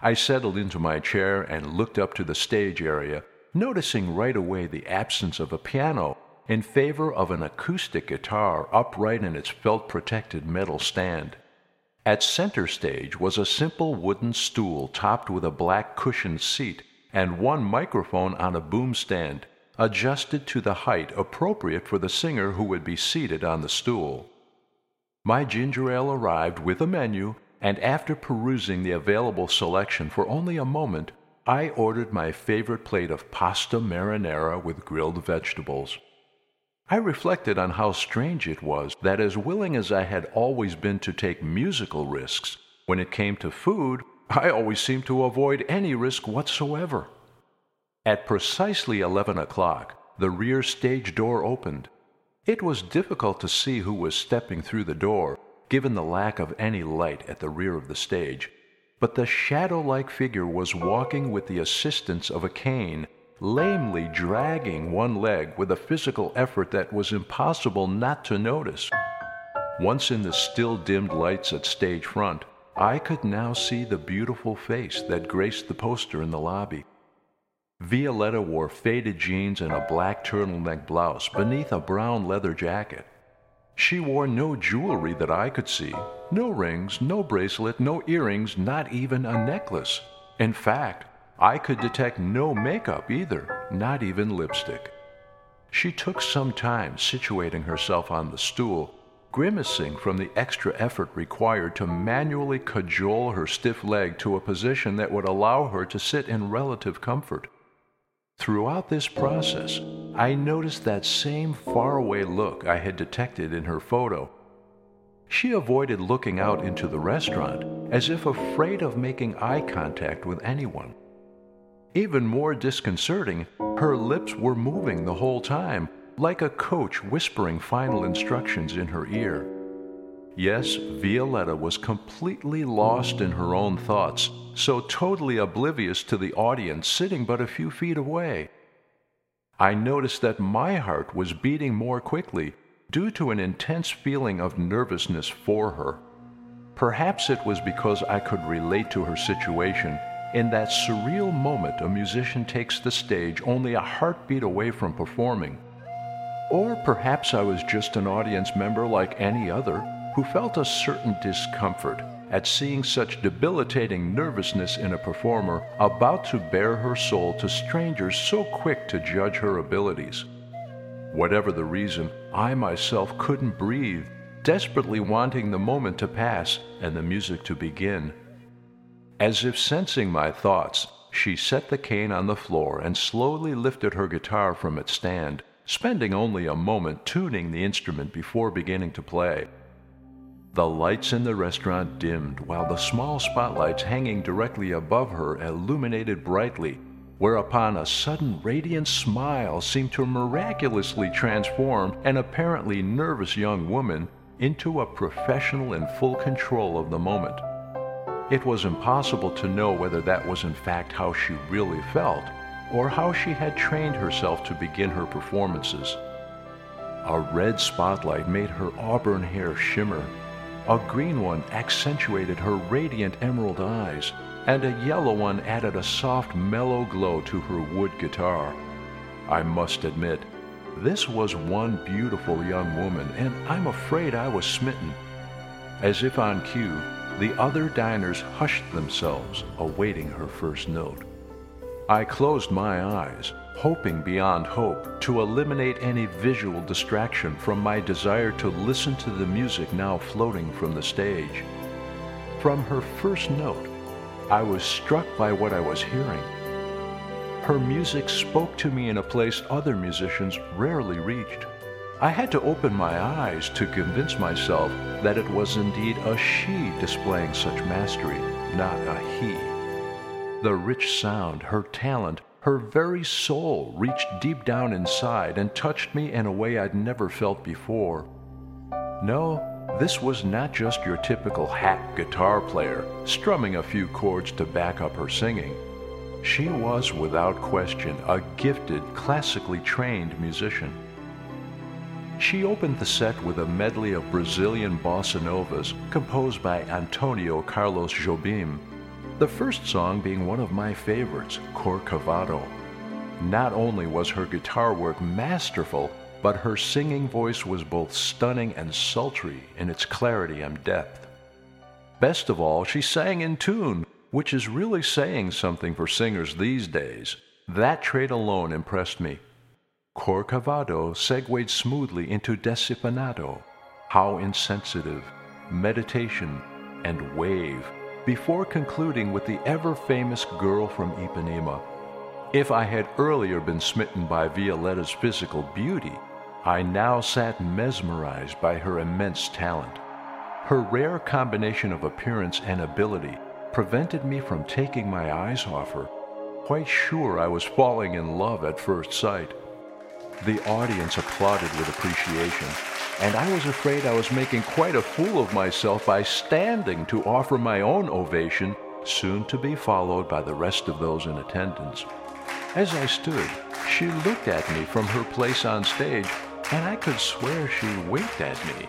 I settled into my chair and looked up to the stage area, noticing right away the absence of a piano in favor of an acoustic guitar upright in its felt protected metal stand. At center stage was a simple wooden stool topped with a black cushioned seat and one microphone on a boom stand, adjusted to the height appropriate for the singer who would be seated on the stool. My ginger ale arrived with a menu, and after perusing the available selection for only a moment, I ordered my favorite plate of pasta marinara with grilled vegetables. I reflected on how strange it was that, as willing as I had always been to take musical risks, when it came to food, I always seemed to avoid any risk whatsoever. At precisely eleven o'clock, the rear stage door opened. It was difficult to see who was stepping through the door, given the lack of any light at the rear of the stage, but the shadow like figure was walking with the assistance of a cane lamely dragging one leg with a physical effort that was impossible not to notice. Once in the still dimmed lights at stage front, I could now see the beautiful face that graced the poster in the lobby. Violetta wore faded jeans and a black turtleneck blouse beneath a brown leather jacket. She wore no jewelry that I could see no rings, no bracelet, no earrings, not even a necklace. In fact, I could detect no makeup either, not even lipstick. She took some time situating herself on the stool, grimacing from the extra effort required to manually cajole her stiff leg to a position that would allow her to sit in relative comfort. Throughout this process, I noticed that same faraway look I had detected in her photo. She avoided looking out into the restaurant as if afraid of making eye contact with anyone. Even more disconcerting, her lips were moving the whole time, like a coach whispering final instructions in her ear. Yes, Violetta was completely lost in her own thoughts, so totally oblivious to the audience sitting but a few feet away. I noticed that my heart was beating more quickly due to an intense feeling of nervousness for her. Perhaps it was because I could relate to her situation in that surreal moment, a musician takes the stage only a heartbeat away from performing. Or perhaps I was just an audience member like any other who felt a certain discomfort at seeing such debilitating nervousness in a performer about to bare her soul to strangers so quick to judge her abilities. Whatever the reason, I myself couldn't breathe, desperately wanting the moment to pass and the music to begin. As if sensing my thoughts, she set the cane on the floor and slowly lifted her guitar from its stand, spending only a moment tuning the instrument before beginning to play. The lights in the restaurant dimmed while the small spotlights hanging directly above her illuminated brightly, whereupon a sudden radiant smile seemed to miraculously transform an apparently nervous young woman into a professional in full control of the moment. It was impossible to know whether that was in fact how she really felt, or how she had trained herself to begin her performances. A red spotlight made her auburn hair shimmer. A green one accentuated her radiant emerald eyes, and a yellow one added a soft, mellow glow to her wood guitar. I must admit, this was one beautiful young woman, and I'm afraid I was smitten. As if on cue, the other diners hushed themselves, awaiting her first note. I closed my eyes, hoping beyond hope to eliminate any visual distraction from my desire to listen to the music now floating from the stage. From her first note, I was struck by what I was hearing. Her music spoke to me in a place other musicians rarely reached. I had to open my eyes to convince myself that it was indeed a she displaying such mastery, not a he. The rich sound, her talent, her very soul reached deep down inside and touched me in a way I'd never felt before. No, this was not just your typical hack guitar player strumming a few chords to back up her singing. She was, without question, a gifted, classically trained musician. She opened the set with a medley of Brazilian bossa novas composed by Antonio Carlos Jobim. The first song being one of my favorites, Corcovado. Not only was her guitar work masterful, but her singing voice was both stunning and sultry in its clarity and depth. Best of all, she sang in tune, which is really saying something for singers these days. That trait alone impressed me. Corcovado segued smoothly into Desafinado. How insensitive, meditation, and wave, before concluding with the ever famous girl from Ipanema. If I had earlier been smitten by Violetta's physical beauty, I now sat mesmerized by her immense talent. Her rare combination of appearance and ability prevented me from taking my eyes off her, quite sure I was falling in love at first sight. The audience applauded with appreciation, and I was afraid I was making quite a fool of myself by standing to offer my own ovation, soon to be followed by the rest of those in attendance. As I stood, she looked at me from her place on stage and I could swear she winked at me.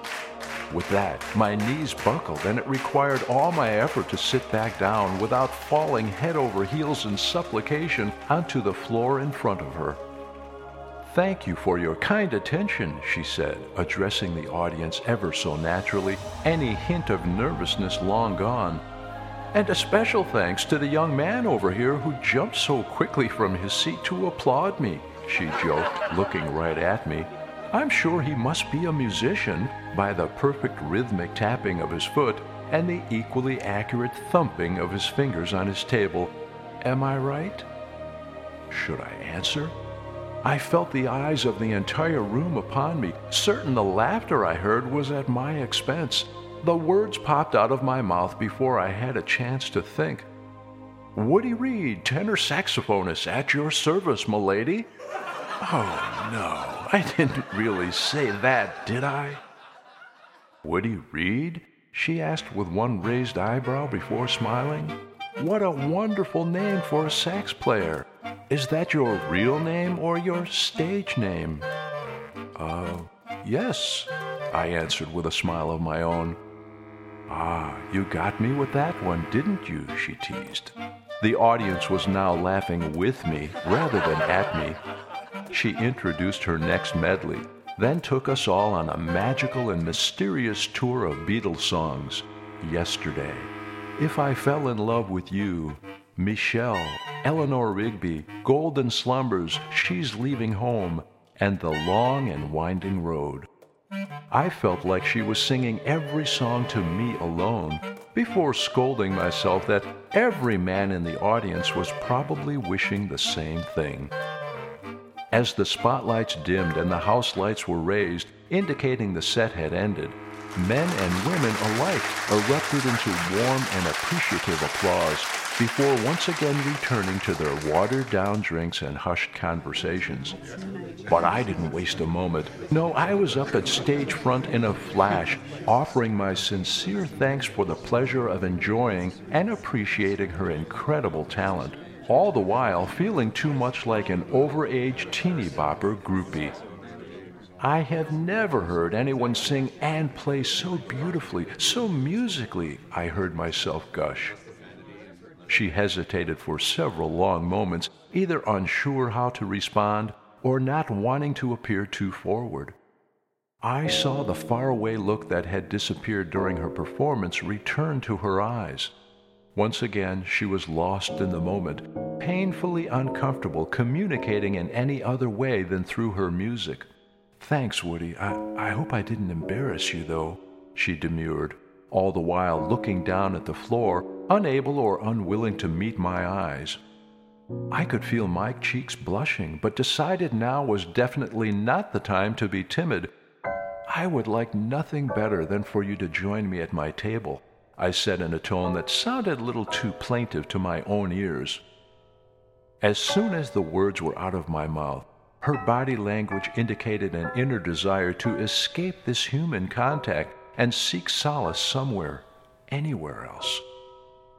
With that, my knees buckled, and it required all my effort to sit back down without falling head over heels in supplication onto the floor in front of her. Thank you for your kind attention, she said, addressing the audience ever so naturally, any hint of nervousness long gone. And a special thanks to the young man over here who jumped so quickly from his seat to applaud me, she joked, looking right at me. I'm sure he must be a musician by the perfect rhythmic tapping of his foot and the equally accurate thumping of his fingers on his table. Am I right? Should I answer? I felt the eyes of the entire room upon me, certain the laughter I heard was at my expense. The words popped out of my mouth before I had a chance to think. Woody Reed, tenor saxophonist, at your service, milady. Oh, no, I didn't really say that, did I? Woody Reed? she asked with one raised eyebrow before smiling. What a wonderful name for a sax player. Is that your real name or your stage name? Uh, yes, I answered with a smile of my own. Ah, you got me with that one, didn't you? she teased. The audience was now laughing with me rather than at me, she introduced her next medley, then took us all on a magical and mysterious tour of Beatles songs. Yesterday, If I Fell in Love with You, Michelle, Eleanor Rigby, Golden Slumbers, She's Leaving Home, and The Long and Winding Road. I felt like she was singing every song to me alone before scolding myself that every man in the audience was probably wishing the same thing. As the spotlights dimmed and the house lights were raised, indicating the set had ended, men and women alike erupted into warm and appreciative applause before once again returning to their watered down drinks and hushed conversations. But I didn't waste a moment. No, I was up at stage front in a flash, offering my sincere thanks for the pleasure of enjoying and appreciating her incredible talent all the while feeling too much like an overage teeny bopper groupie. I have never heard anyone sing and play so beautifully, so musically, I heard myself gush. She hesitated for several long moments, either unsure how to respond or not wanting to appear too forward. I saw the faraway look that had disappeared during her performance return to her eyes. Once again, she was lost in the moment, painfully uncomfortable communicating in any other way than through her music. Thanks, Woody. I, I hope I didn't embarrass you, though, she demurred, all the while looking down at the floor, unable or unwilling to meet my eyes. I could feel my cheeks blushing, but decided now was definitely not the time to be timid. I would like nothing better than for you to join me at my table. I said in a tone that sounded a little too plaintive to my own ears. As soon as the words were out of my mouth, her body language indicated an inner desire to escape this human contact and seek solace somewhere, anywhere else.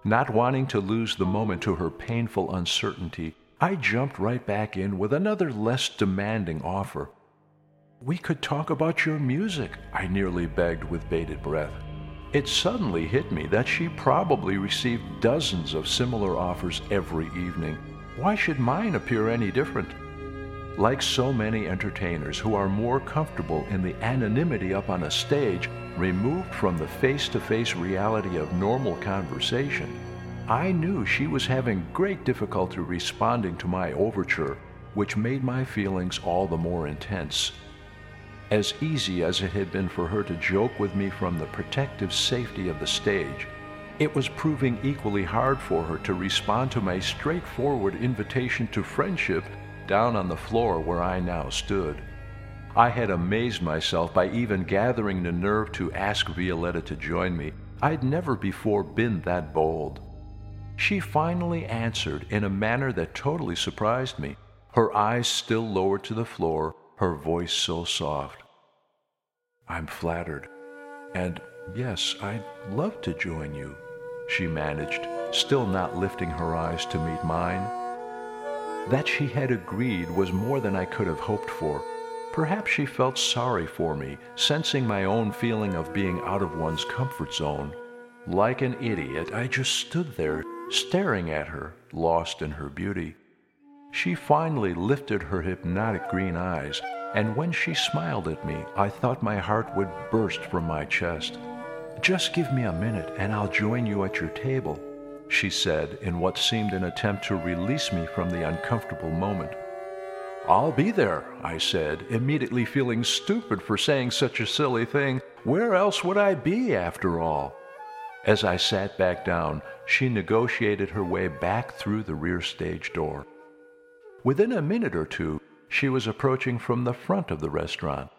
Not wanting to lose the moment to her painful uncertainty, I jumped right back in with another less demanding offer. We could talk about your music, I nearly begged with bated breath. It suddenly hit me that she probably received dozens of similar offers every evening. Why should mine appear any different? Like so many entertainers who are more comfortable in the anonymity up on a stage, removed from the face to face reality of normal conversation, I knew she was having great difficulty responding to my overture, which made my feelings all the more intense. As easy as it had been for her to joke with me from the protective safety of the stage, it was proving equally hard for her to respond to my straightforward invitation to friendship down on the floor where I now stood. I had amazed myself by even gathering the nerve to ask Violetta to join me. I'd never before been that bold. She finally answered in a manner that totally surprised me, her eyes still lowered to the floor, her voice so soft. I'm flattered. And yes, I'd love to join you, she managed, still not lifting her eyes to meet mine. That she had agreed was more than I could have hoped for. Perhaps she felt sorry for me, sensing my own feeling of being out of one's comfort zone. Like an idiot, I just stood there, staring at her, lost in her beauty. She finally lifted her hypnotic green eyes, and when she smiled at me, I thought my heart would burst from my chest. Just give me a minute and I'll join you at your table, she said in what seemed an attempt to release me from the uncomfortable moment. I'll be there, I said, immediately feeling stupid for saying such a silly thing. Where else would I be, after all? As I sat back down, she negotiated her way back through the rear stage door. Within a minute or two, she was approaching from the front of the restaurant.